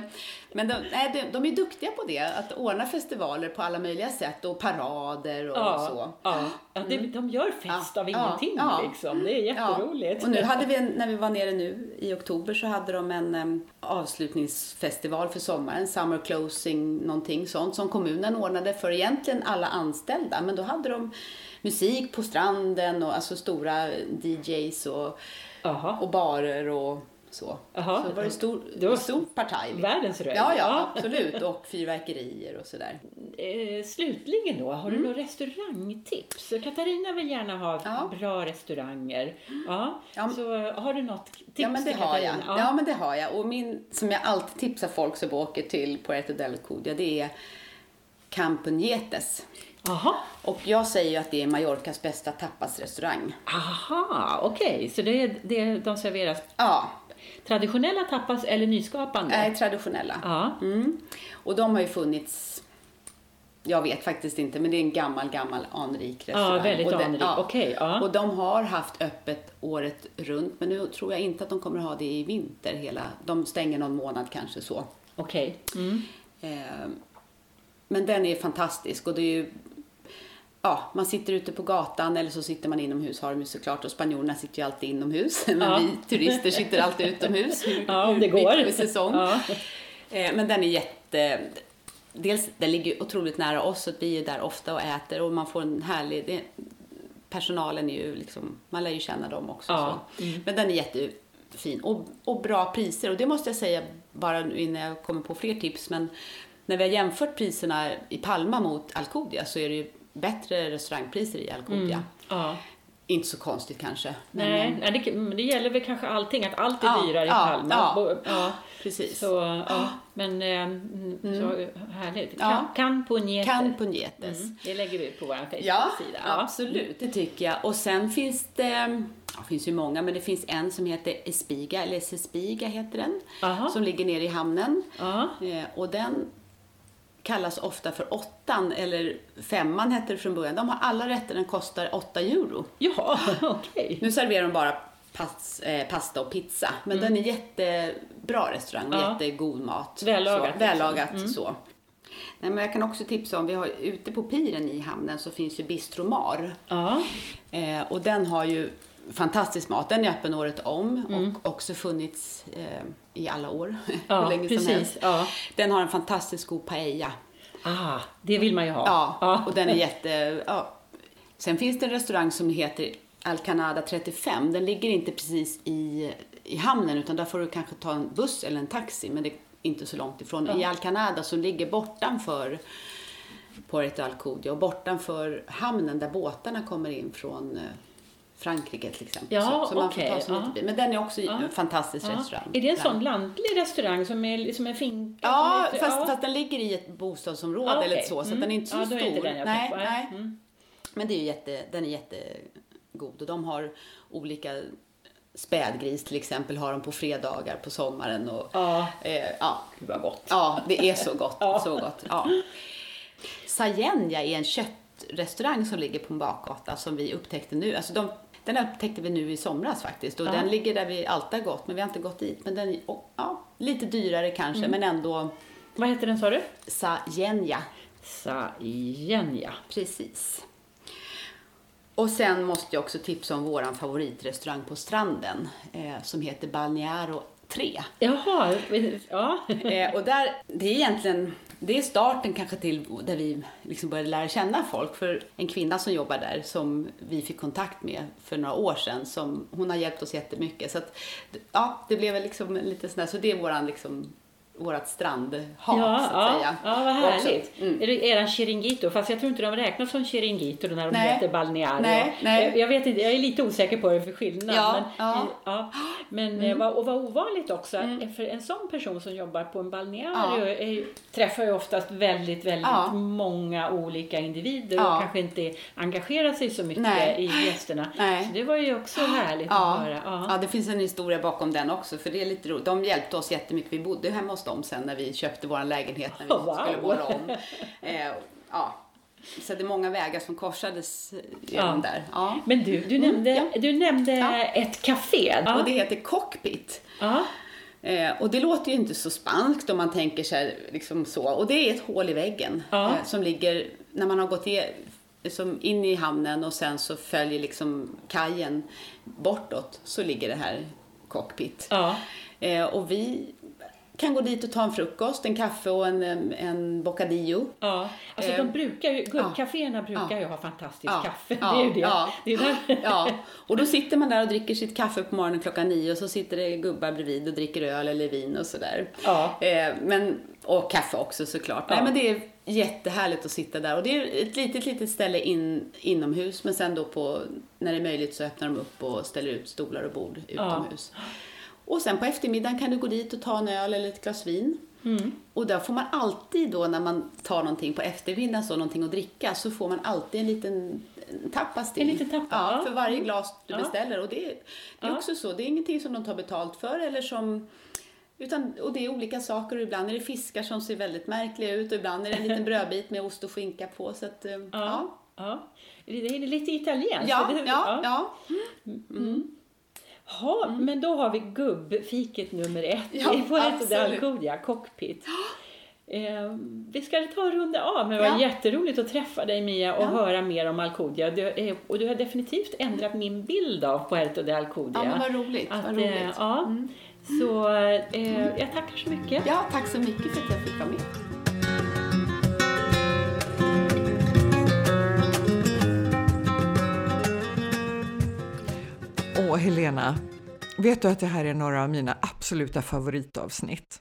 men de, nej, de, de är duktiga på det, att ordna festivaler på alla möjliga sätt och parader och Ja, så. ja. ja det, de gör fest av ingenting liksom. Det är jätteroligt. Och nu hade vi, en, när vi var nere nu i oktober så hade de en em, avslutningsfestival för sommaren, Summer Closing någonting sånt som kommunen ordnade för egentligen alla anställda. Men då hade de musik på stranden och alltså stora DJs och, Jaha. och barer och så. Jaha. Så var det stor, Det var stor partaj. Världens röj. Ja, ja, absolut. Och fyrverkerier och sådär. Eh, slutligen då, har du Mm. några restaurangtips? Katarina vill gärna ha Ja. bra restauranger. Ja. Ja, Så eh, har du något tips Ja men det till har jag. Katarina? Ja. men det har jag. Och min, som jag alltid tipsar folk som åker till Puerto del Cudia, det är Campunjetes. Jaha. Och jag säger ju att det är Mallorcas bästa tapasrestaurang. Aha, okej. Så det är, det är, de serveras Ja, traditionella tapas eller nyskapande? är traditionella. Ja. Mm. Och de har ju funnits, jag vet faktiskt inte, men det är en gammal, gammal anrik restaurang. Ja, väldigt den- anrik. Okej, ja. Och de har haft öppet året runt, men nu tror jag inte att de kommer ha det i vinter hela. De stänger någon månad kanske så. Okej. Mm. Eh, Men den är fantastisk och det är ju Ja, man sitter ute på gatan eller så sitter man inomhus har de ju såklart och spanjorerna sitter ju alltid inomhus. Men Ja. vi turister sitter alltid utomhus. hur- Ja, om det går. mycket säsong. Ja. Eh, Men den är jätte... Dels, den ligger otroligt nära oss så att vi är där ofta och äter och man får en härlig... Det, personalen är ju liksom, man lär ju känna dem också. Ja. Så. Men den är jättefin och, och bra priser och det måste jag säga bara nu innan jag kommer på fler tips men när vi har jämfört priserna i Palma mot Alcudia så är det ju bättre restaurangpriser i Alcudia. Ja. Inte så konstigt kanske. men, Nej, nej det, det gäller väl kanske allting, att allt är Ja, dyrare i ja, Palma. ja. Ja. Precis. Så, ja. Men eh, mm. så härligt. Ja. Kan, kan. Kan punjetes. Mm, det lägger vi ut på vår Ja, Facebook-sida. absolut. Det tycker jag. Och sen finns det, ja, det finns ju många, men det finns en som heter Espiga, eller Espiga heter den, Aha. som ligger nere i hamnen. Ja. Eh, och den kallas ofta för åttan, eller femman hette det från början. De har alla rätter, den kostar 8 euro. Jaha, okej. Nu serverar de bara pas, eh, pasta och pizza, men den är jättebra restaurang, Mm. Ja. jättegod mat. Vällagat, Så, liksom. vällagat så. Nej, men jag kan också tipsa om, vi har ute på piren i hamnen så finns ju Bistro Mar. Ja. Eh, och den har ju fantastisk mat. Den är öppen året om Mm. och också funnits eh, i alla år. Ja, hur länge som precis. helst. Ja. Den har en fantastiskt god paella. Ah, det vill man ju ha. Ja, Ja. och den är jätte... Ja. Sen finns det en restaurang som heter Alcanada 35. Den ligger inte precis i, i hamnen utan där får du kanske ta en buss eller en taxi men det är inte så långt ifrån. I Alcanada som ligger bortanför Puerto Alcudia och bortanför hamnen där båtarna kommer in från eh, Frankrike till exempel. Ja, så, så man okej, får ta sig ja. Men den är också Ja. en fantastisk Ja. restaurang. Är det en sån lantlig restaurang som är som en finka? Ja, som är- fast, fast den ligger i ett bostadsområde Ja, eller okej. så, så Mm. den är inte så Ja, då är stor. inte den jag nej, på. nej. Mm. Men det är jätte, den är jättegod och de har olika spädgris till exempel har de på fredagar på sommaren och Ja, eh, ja, gud vad gott. ja, det är så gott, Ja. så gott. Ja. Sajenja är en köttrestaurang som ligger på en bakgata som vi upptäckte nu. Alltså de, den upptäckte vi nu i somras faktiskt och Ja. den ligger där vi alltid har gått men vi har inte gått dit. Men den är oh, ja, lite dyrare kanske Mm. men ändå Vad heter den sa du? Sajenja. Sajenja. Precis. Och sen måste jag också tipsa om våran favoritrestaurang på stranden eh, som heter Balnearo 3. Jaha, ja. Eh, och där, det är egentligen det är starten kanske till där vi liksom började lära känna folk. För en kvinna som jobbar där som vi fick kontakt med för några år sedan, som, hon har hjälpt oss jättemycket. Så att, ja, det blev liksom lite sådär, så det är våran liksom vårt strandhat Ja, så att ja, säga. ja, vad Och också- härligt. Mm. Är det eran chiringuito? Fast jag tror inte de räknas som chiringuito när de Nej. heter balneario. Nej, nej. Jag, vet inte, jag är lite osäker på det för skillnad. Ja, men ja. Mm. ja. men eh, vad- och vad ovanligt också. För en sån person som jobbar på en balneario är, träffar ju oftast väldigt, väldigt många olika individer och kanske inte engagerar sig så mycket Nej. i gästerna. Nej. Så det var ju också härligt att höra. Ja. ja, det finns en historia bakom den också, för det är lite roligt. De hjälpte oss jättemycket. Vi bodde hemma hos dem sen när vi köpte vår lägenhet, när vi wow. skulle måla om. Eh, ja. Så det är många vägar som korsades genom Ja. där. Ja. Men du, du nämnde, ja. du nämnde ett café. Och det heter Cockpit. ja. Eh, och det låter ju inte så spanskt om man tänker sig liksom så. Och det är ett hål i väggen eh, som ligger, när man har gått i, som in i hamnen och sen så följer liksom kajen bortåt så ligger det här Cockpit. ja. Eh, och vi kan gå dit och ta en frukost, en kaffe och en, en bocadillo. Ja, alltså de brukar ju, gubbcaféerna brukar ja. ju ha fantastiskt Ja, kaffe. ja, det är ju det. ja. det är. Ja, och då sitter man där och dricker sitt kaffe på morgonen klockan nio och så sitter det gubbar bredvid och dricker öl eller vin och sådär. Ja. Eh, men, och kaffe också såklart. Ja. Nej, men det är jättehärligt att sitta där och det är ett litet, litet ställe in, inomhus men sen då på, när det är möjligt så öppnar de upp och ställer ut stolar och bord utomhus. Och sen på eftermiddagen kan du gå dit och ta en öl eller ett glas vin. Mm. Och där får man alltid då när man tar någonting på eftermiddagen, så någonting att dricka, så får man alltid en liten en tapas till. En liten tapas, Ja, för varje glas du Ja. beställer. Och det, är- det är Ja. också så, det är ingenting som de tar betalt för eller som utan, och det är olika saker och ibland är det fiskar som ser väldigt märkliga ut och ibland är det en liten brödbit med ost och skinka på. Så att, eh, ja. Ja. Det är lite italienskt. Ja, ja, ja. Ha, Men då har vi gubbfiket nummer ett Ja, absolut. de Alcudia, Cockpit. Eh, vi ska ta och runda av, men det var Ja. jätteroligt att träffa dig Mia och Ja. höra mer om Alcudia. Du, eh, och du har definitivt ändrat min bild av Puerto de Alcudia. ja, men vad roligt. Att, vad eh, roligt. ja, Så eh, jag tackar så mycket. Ja, tack så mycket för att jag fick vara med. Åh, Helena, vet du att det här är några av mina absoluta favoritavsnitt?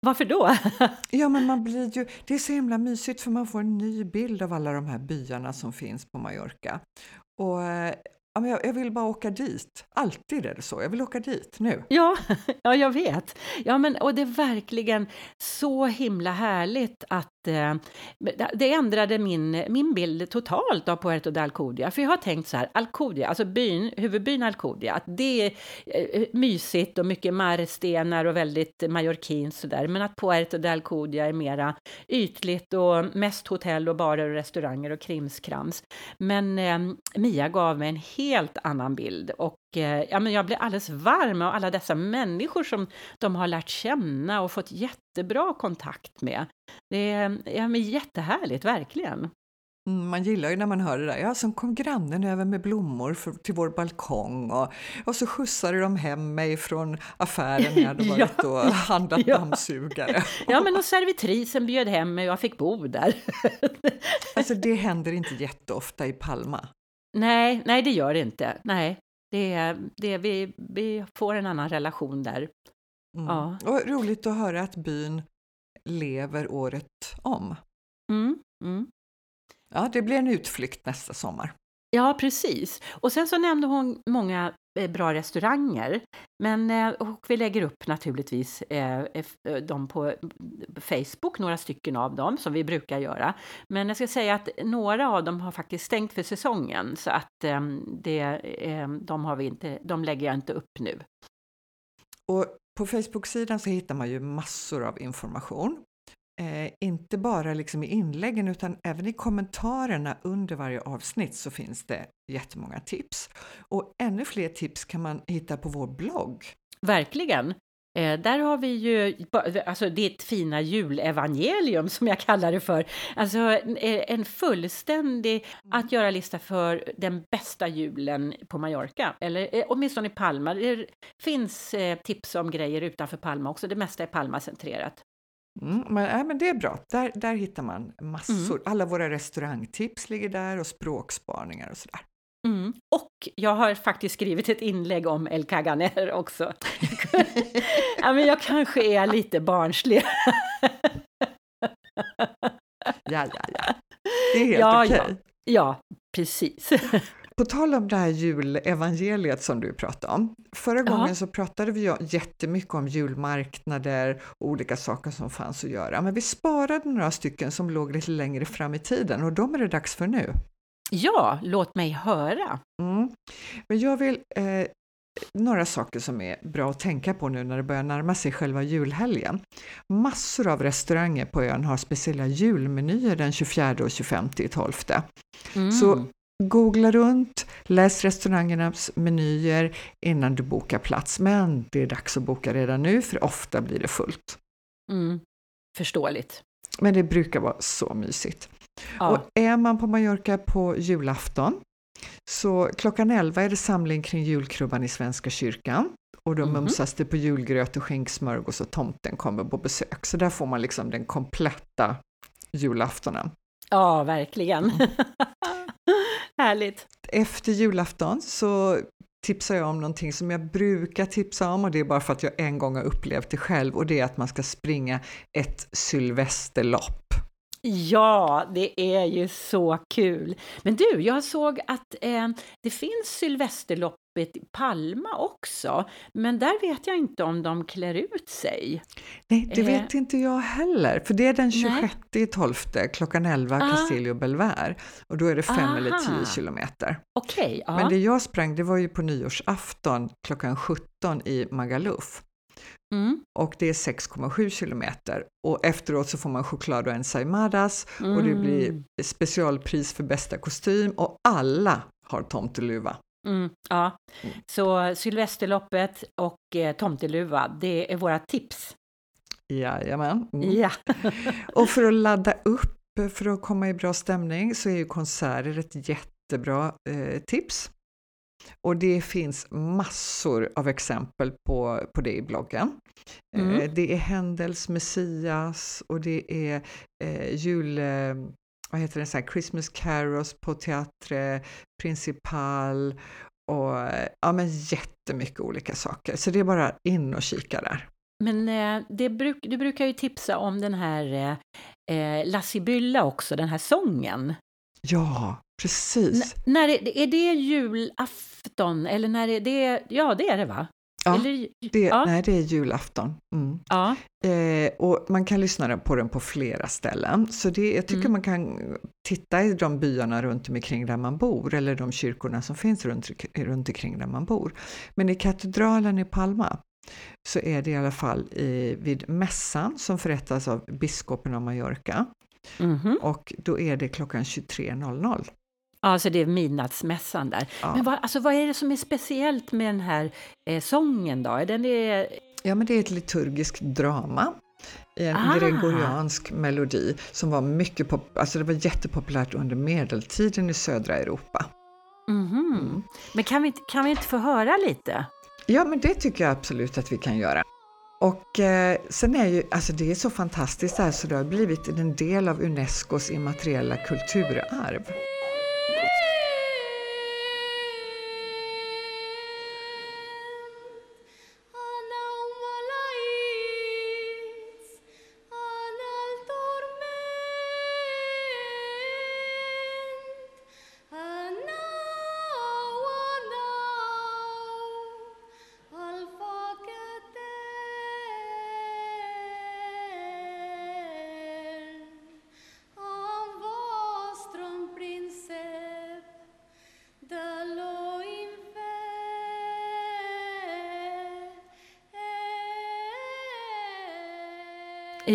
Varför då? Ja, men man blir ju, det är så himla mysigt för man får en ny bild av alla de här byarna som finns på Mallorca. Och ja, men jag, vill bara åka dit. Alltid är det så. Jag vill åka dit nu. Ja, ja, jag vet. Ja, men, och det är verkligen så himla härligt att Eh, det ändrade min, min bild totalt av Puerto de Alcudia. För jag har tänkt så här, Alcudia, alltså byn, huvudbyn Alcudia, att det är eh, mysigt och mycket marrstenar och väldigt mallorquinskt sådär. Men att Puerto de Alcudia är mera ytligt och mest hotell och barer och restauranger och krimskrams. Men eh, Mia gav mig en helt annan bild och ja, men jag blev alldeles varm av alla dessa människor som de har lärt känna och fått jättebra kontakt med. Det är ja, men jättehärligt, verkligen. Mm, Man gillar ju när man hör det där. Ja, sen kom grannen över med blommor för, till vår balkong och, och så skjutsade de hem mig från affären när jag hade Ja. varit och handlat Ja. dammsugare. Ja, men och servitrisen bjöd hem mig och jag fick bo där. Alltså det händer inte jätteofta i Palma. nej, nej, det gör det inte. Nej, det det vi, vi får en annan relation där. Mm. Ja. Och roligt att höra att byn lever året om. Mm, mm. Ja, det blir en utflykt nästa sommar. Ja, precis. Och sen så nämnde hon många Eh, bra restauranger. Men, eh, och vi lägger upp naturligtvis eh, dem på Facebook, några stycken av dem, som vi brukar göra. Men jag ska säga att några av dem har faktiskt stängt för säsongen, så att det, de, har vi inte, de lägger jag inte upp nu. Och på Facebook-sidan så hittar man ju massor av information. Eh, inte bara liksom i inläggen utan även i kommentarerna under varje avsnitt så finns det jättemånga tips. Och ännu fler tips kan man hitta på vår blogg. Verkligen. Eh, där har vi ju alltså ditt fina julevangelium som jag kallar det för. Alltså eh, en fullständig att göra-lista för den bästa julen på Mallorca, eller eh, åtminstone i Palma. Det finns eh, tips om grejer utanför Palma också, det mesta är Palma-centrerat. Mm, men, äh, men det är bra, där, där hittar man massor. Alla våra restaurangtips ligger där och språkspaningar och sådär. Mm. Och jag har faktiskt skrivit ett inlägg om El Caganer också. ja, men jag kanske är lite barnslig. ja, ja, ja. Det är helt ja, okej. Ja. ja, precis. På tal om det här julevangeliet som du pratade om. Förra Ja. gången så pratade vi jättemycket om julmarknader och olika saker som fanns att göra. Men vi sparade några stycken som låg lite längre fram i tiden och de är det dags för nu. Ja, låt mig höra. Mm. Men jag vill eh, några saker som är bra att tänka på nu när det börjar närma sig själva julhelgen. Massor av restauranger på ön har speciella julmenyer den 24 och 25 i 12. Mm. Så googla runt, läs restaurangernas menyer innan du bokar plats. Men det är dags att boka redan nu för ofta blir det fullt. Mm. Förståeligt. Men det brukar vara så mysigt. Ja. Och är man på Mallorca på julafton så klockan 11 är det samling kring julkrubban i Svenska kyrkan och då Mhm. mumsas det på julgröt och skinksmörgås och tomten kommer på besök. Så där får man liksom den kompletta julaftonen. ja, verkligen. Härligt. Efter julafton så tipsar jag om någonting som jag brukar tipsa om och det är bara för att jag en gång har upplevt det själv och det är att man ska springa ett sylvesterlopp. Ja, det är ju så kul. Men du, jag såg att eh, det finns Sylvesterloppet i Palma också, men där vet jag inte om de klär ut sig. Nej, det Eh. vet inte jag heller, för det är den Nej. 26 i 12 klockan 11 Ah. Castillo Belver och då är det 5 eller 10 Aha. kilometer. Okej, ja. Men det jag sprang det var ju på nyårsafton klockan 17 i Magaluf Mm, och det är 6,7 kilometer och efteråt så får man choklad och ensaimadas och det blir mm, specialpris för bästa kostym och alla har tomteluva. Mm, ja. Så Sylvesterloppet och eh, tomteluva, det är våra tips. Jajamän. Mm. Ja. Och för att ladda upp, för att komma i bra stämning, så är ju konserter ett jättebra eh, tips. Och det finns massor av exempel på, på det i bloggen. Mm. Eh, det är Händels Messias och det är eh, jul... Vad heter det? Så här, Christmas Carols på Teatre Principal och ja, men jättemycket olika saker. Så det är bara in och kika där. Men eh, det bruk, du brukar ju tipsa om den här eh, eh, La Sibylla också, den här sången. Ja, precis. N- när är, är det julafton eller när är det? Ja, det är det va? Ja, eller, Det, ja, Nej, det är julafton. Mm. ja. Eh, och man kan lyssna på den på flera ställen. Så det, jag tycker Mm. man kan titta i de byarna runt omkring där man bor eller de kyrkorna som finns runt, runt omkring där man bor. Men i katedralen i Palma så är det i alla fall i, vid mässan som förrättas av biskopen av Mallorca mhm. och då är det klockan 23.00. Ja, så det är midnattsmässan där. Ja. Men vad, alltså, vad är det som är speciellt med den här eh, sången då? Den är, Ja, men det är ett liturgiskt drama en Ah. gregoriansk melodi som var mycket pop- alltså det var jättepopulärt under medeltiden i södra Europa. mhm. Mm. Men kan vi, inte- kan vi inte få höra lite? Ja, men det tycker jag absolut att vi kan göra. Och eh, sen är ju, alltså det är så fantastiskt här så det har blivit en del av Unescos immateriella kulturarv.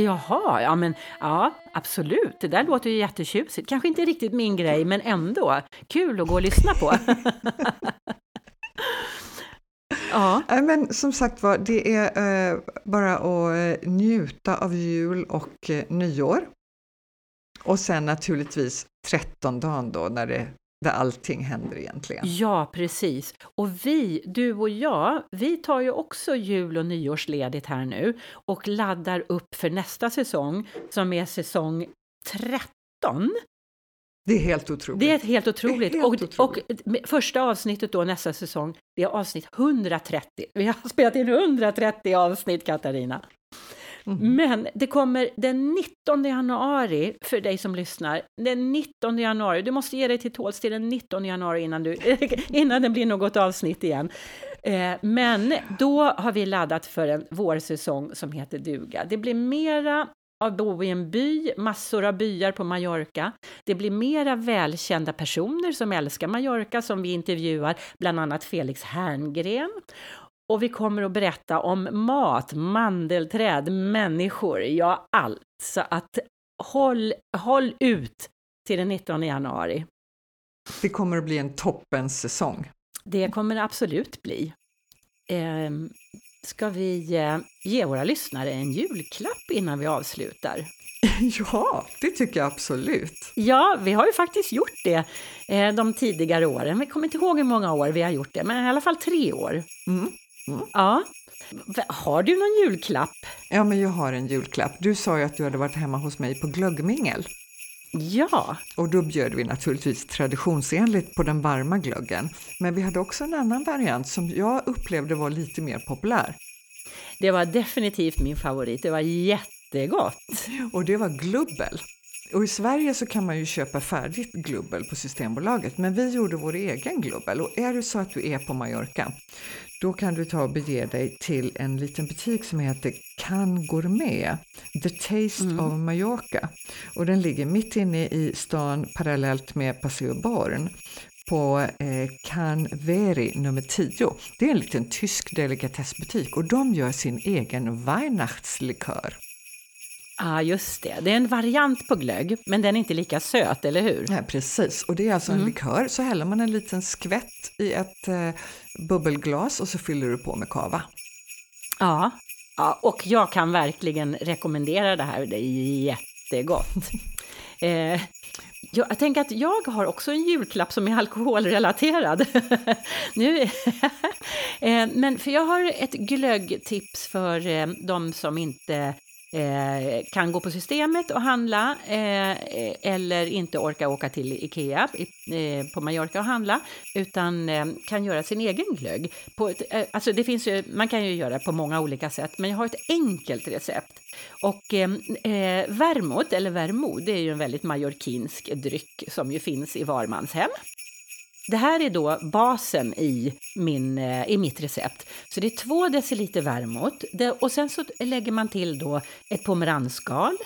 Jaha, ja men ja, absolut. Det där låter ju jättetjusigt. Kanske inte riktigt min grej, men ändå kul att gå och lyssna på. ja, men som sagt var, det är eh, bara att eh, njuta av jul och eh, nyår. Och sen naturligtvis 13 dagen då när det, där allting händer egentligen. ja, precis. Och vi, du och jag, vi tar ju också jul och nyårsledigt här nu och laddar upp för nästa säsong som är säsong 13. Det är helt otroligt. Det är helt otroligt. helt och, otroligt. och första avsnittet då nästa säsong, det är avsnitt 130. Vi har spelat in 130 avsnitt, Katarina. Mm. Men det kommer den 19 januari, för dig som lyssnar, den 19 januari, du måste ge dig till tåls till den 19 januari innan, du, innan det blir något avsnitt igen. Eh, men då har vi laddat för en vårsäsong som heter duga. Det blir mera av bo i en by, massor av byar på Mallorca. Det blir mera välkända personer som älskar Mallorca som vi intervjuar, bland annat Felix Herngren. Och vi kommer att berätta om mat, mandelträd, människor, ja allt. Så att håll, håll ut till den 19 januari. Det kommer att bli en toppens säsong. Det kommer det absolut bli. Eh, ska vi eh, ge våra lyssnare en julklapp innan vi avslutar? Ja, det tycker jag absolut. Ja, vi har ju faktiskt gjort det eh, de tidigare åren. Vi kommer inte ihåg hur många år vi har gjort det, men i alla fall tre år. Mm. Ja. V- Har du någon julklapp? Ja, men jag har en julklapp. Du sa ju att du hade varit hemma hos mig på glöggmingel. Ja, Och då bjöd vi naturligtvis traditionsenligt på den varma glöggen. Men vi hade också en annan variant som jag upplevde var lite mer populär. det var definitivt min favorit. Det var jättegott. Och det var glubbel. Och i Sverige så kan man ju köpa färdigt glubbel på Systembolaget, men vi gjorde vår egen glubbel. Och är det så att du är på Mallorca, då kan du ta och bege dig till en liten butik som heter Can Gourmet, The Taste of Mallorca. Och den ligger mitt inne i stan parallellt med Paseo Born på eh, Can Veri nummer 10. Det är en liten tysk delikatessbutik och de gör sin egen Weihnachtslikör. Ja, ah, just det. Det är en variant på glögg, men den är inte lika söt, eller hur? Ja, precis, och det är alltså en likör. Så häller man en liten skvätt i ett eh, bubbelglas och så fyller du på med kava. Ja. ja, och jag kan verkligen rekommendera det här. Det är jättegott. eh, jag, jag tänker att jag har också en julklapp som är alkoholrelaterad. nu, eh, men för jag har ett glöggtips för eh, de som inte eh, kan gå på systemet och handla eh, eller inte orka åka till Ikea i, eh, på Mallorca och handla utan eh, kan göra sin egen glögg. På ett, eh, alltså det finns ju, man kan ju göra på många olika sätt men jag har ett enkelt recept. Och eh, eh, vermouth, eller vermouth, det är ju en väldigt mallorquinsk dryck som ju finns i var mans hem. Det här är då basen i, min, eh, i mitt recept. Så det är två deciliter vermouth och sen så lägger man till då ett pomeransskal.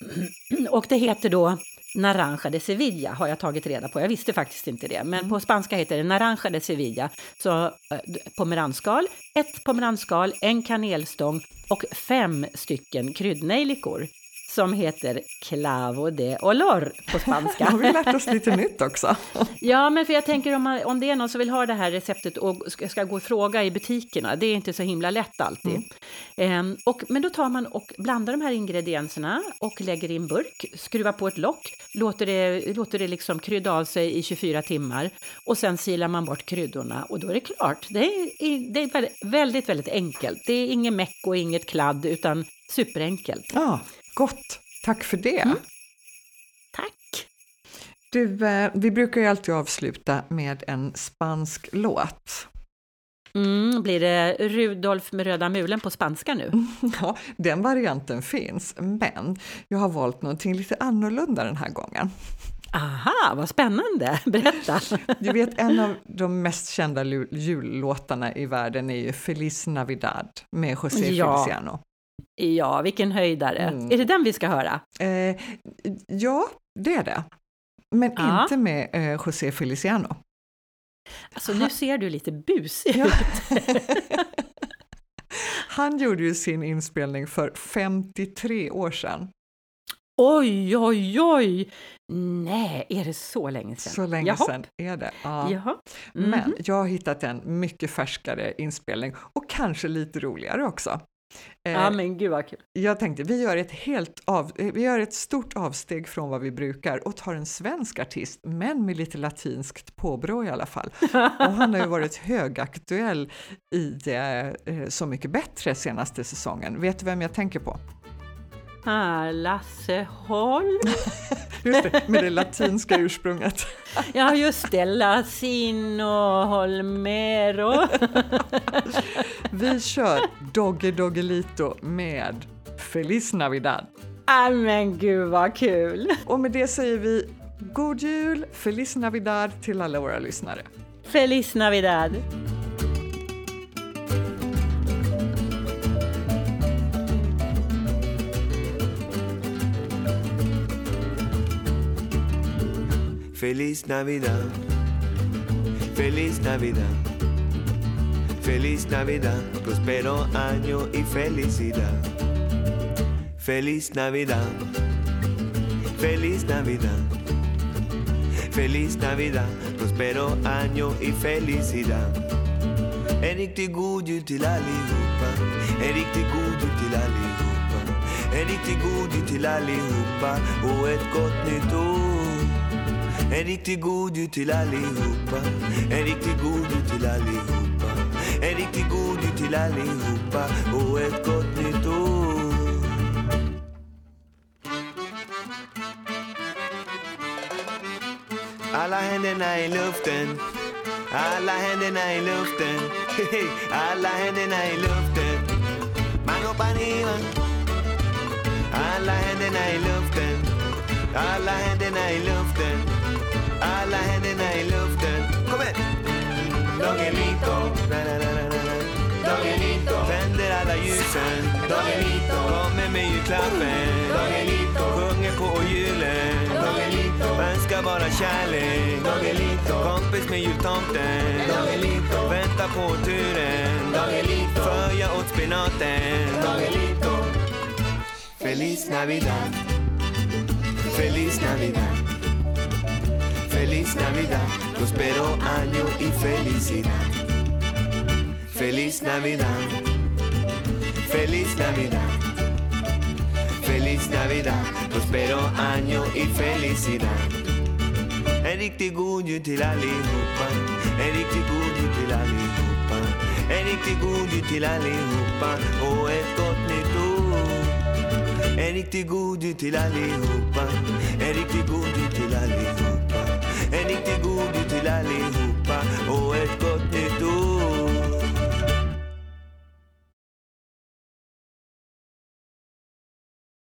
Och det heter då Naranja de Sevilla har jag tagit reda på. Jag visste faktiskt inte det, men på spanska heter det Naranja de Sevilla. Så eh, pomeransskal, ett pomeransskal, en kanelstång och fem stycken kryddnejlikor som heter clavo de olor på spanska. Har vi lärt oss lite nytt också? Ja, men för jag tänker om, man, om det är någon som vill ha det här receptet och ska, ska gå och fråga i butikerna, det är inte så himla lätt alltid. Ehm, och, men då tar man och blandar de här ingredienserna och lägger i en burk, skruvar på ett lock, låter det, låter det liksom krydda av sig i 24 timmar och sen silar man bort kryddorna och då är det klart. Det är, det är väldigt, väldigt, väldigt enkelt. Det är inget meck och inget kladd utan superenkelt. Ja, gott. Tack för det. Tack! Du, eh, vi brukar ju alltid avsluta med en spansk låt. Mm, blir det Rudolf med röda mulen på spanska nu? Ja, den varianten finns, men jag har valt någonting lite annorlunda den här gången. Aha, vad spännande! Berätta! Du vet, en av de mest kända jullåtarna i världen är ju Feliz Navidad med José Ja. Feliciano. Ja, vilken höjdare! Mm. Är det den vi ska höra? Eh, ja, det är det. Men Ja. inte med eh, José Feliciano. Alltså, nu ser du lite busig Ja. ut. Han gjorde ju sin inspelning för 53 år sedan. Oj, oj, oj! Nej, är det så länge sedan? Så länge Jaha. sedan är det. Ja. Jaha. Mhm. Men jag har hittat en mycket färskare inspelning och kanske lite roligare också. Eh, Ja, men gud vad kul. Jag tänkte vi gör, ett helt av, eh, vi gör ett stort avsteg från vad vi brukar och tar en svensk artist, men med lite latinskt påbrå i alla fall. Och han har ju varit högaktuell i eh, eh, Så mycket bättre senaste säsongen. Vet du vem jag tänker på? Ah, Lasse Holm. just det, med det latinska ursprunget. ja, just det. Lasino Holmero. Vi kör Dogge Doggelito med Feliz Navidad. Ah, men gud vad kul! Och med det säger vi God Jul, Feliz Navidad till alla våra lyssnare. Feliz Navidad! Feliz Navidad, Feliz Navidad, Feliz Navidad, prospero año y felicidad. Feliz Navidad, Feliz Navidad, Feliz Navidad, prospero año y felicidad. En riktig god jul till allihopa, en riktig god jul till allihopa, en riktig god jul till. En riktig god jul till allihopa En riktig god jul till allihopa En riktig god jul till allihopa och ett gott nytt år Alla händerna i luften Alla händerna i luften Alla händerna i luften Mano pa arriba Alla händerna i luften Alla händerna i luften alla händerna i luften. Kom igen! Doggelito, Doggelito, tänder alla ljusen. Doggelito, kommer med julklappen. Doggelito, sjunger på julen. Doggelito, önskar bara kärlek. Doggelito, kompis med jultomten. Doggelito, väntar på turen. För jag åt spenaten. Doggelito, Feliz Navidad. Feliz Navidad. Feliz Navidad, prospero año y felicidad. Feliz Navidad, feliz Navidad, feliz Navidad, prospero año y felicidad. En riktig god jul till allihopa, en riktig god jul till allihopa, en riktig god jul till allihopa och ett gott nytt år. En riktig god jul till allihopa, en tes du t'es là, les au être côté tout.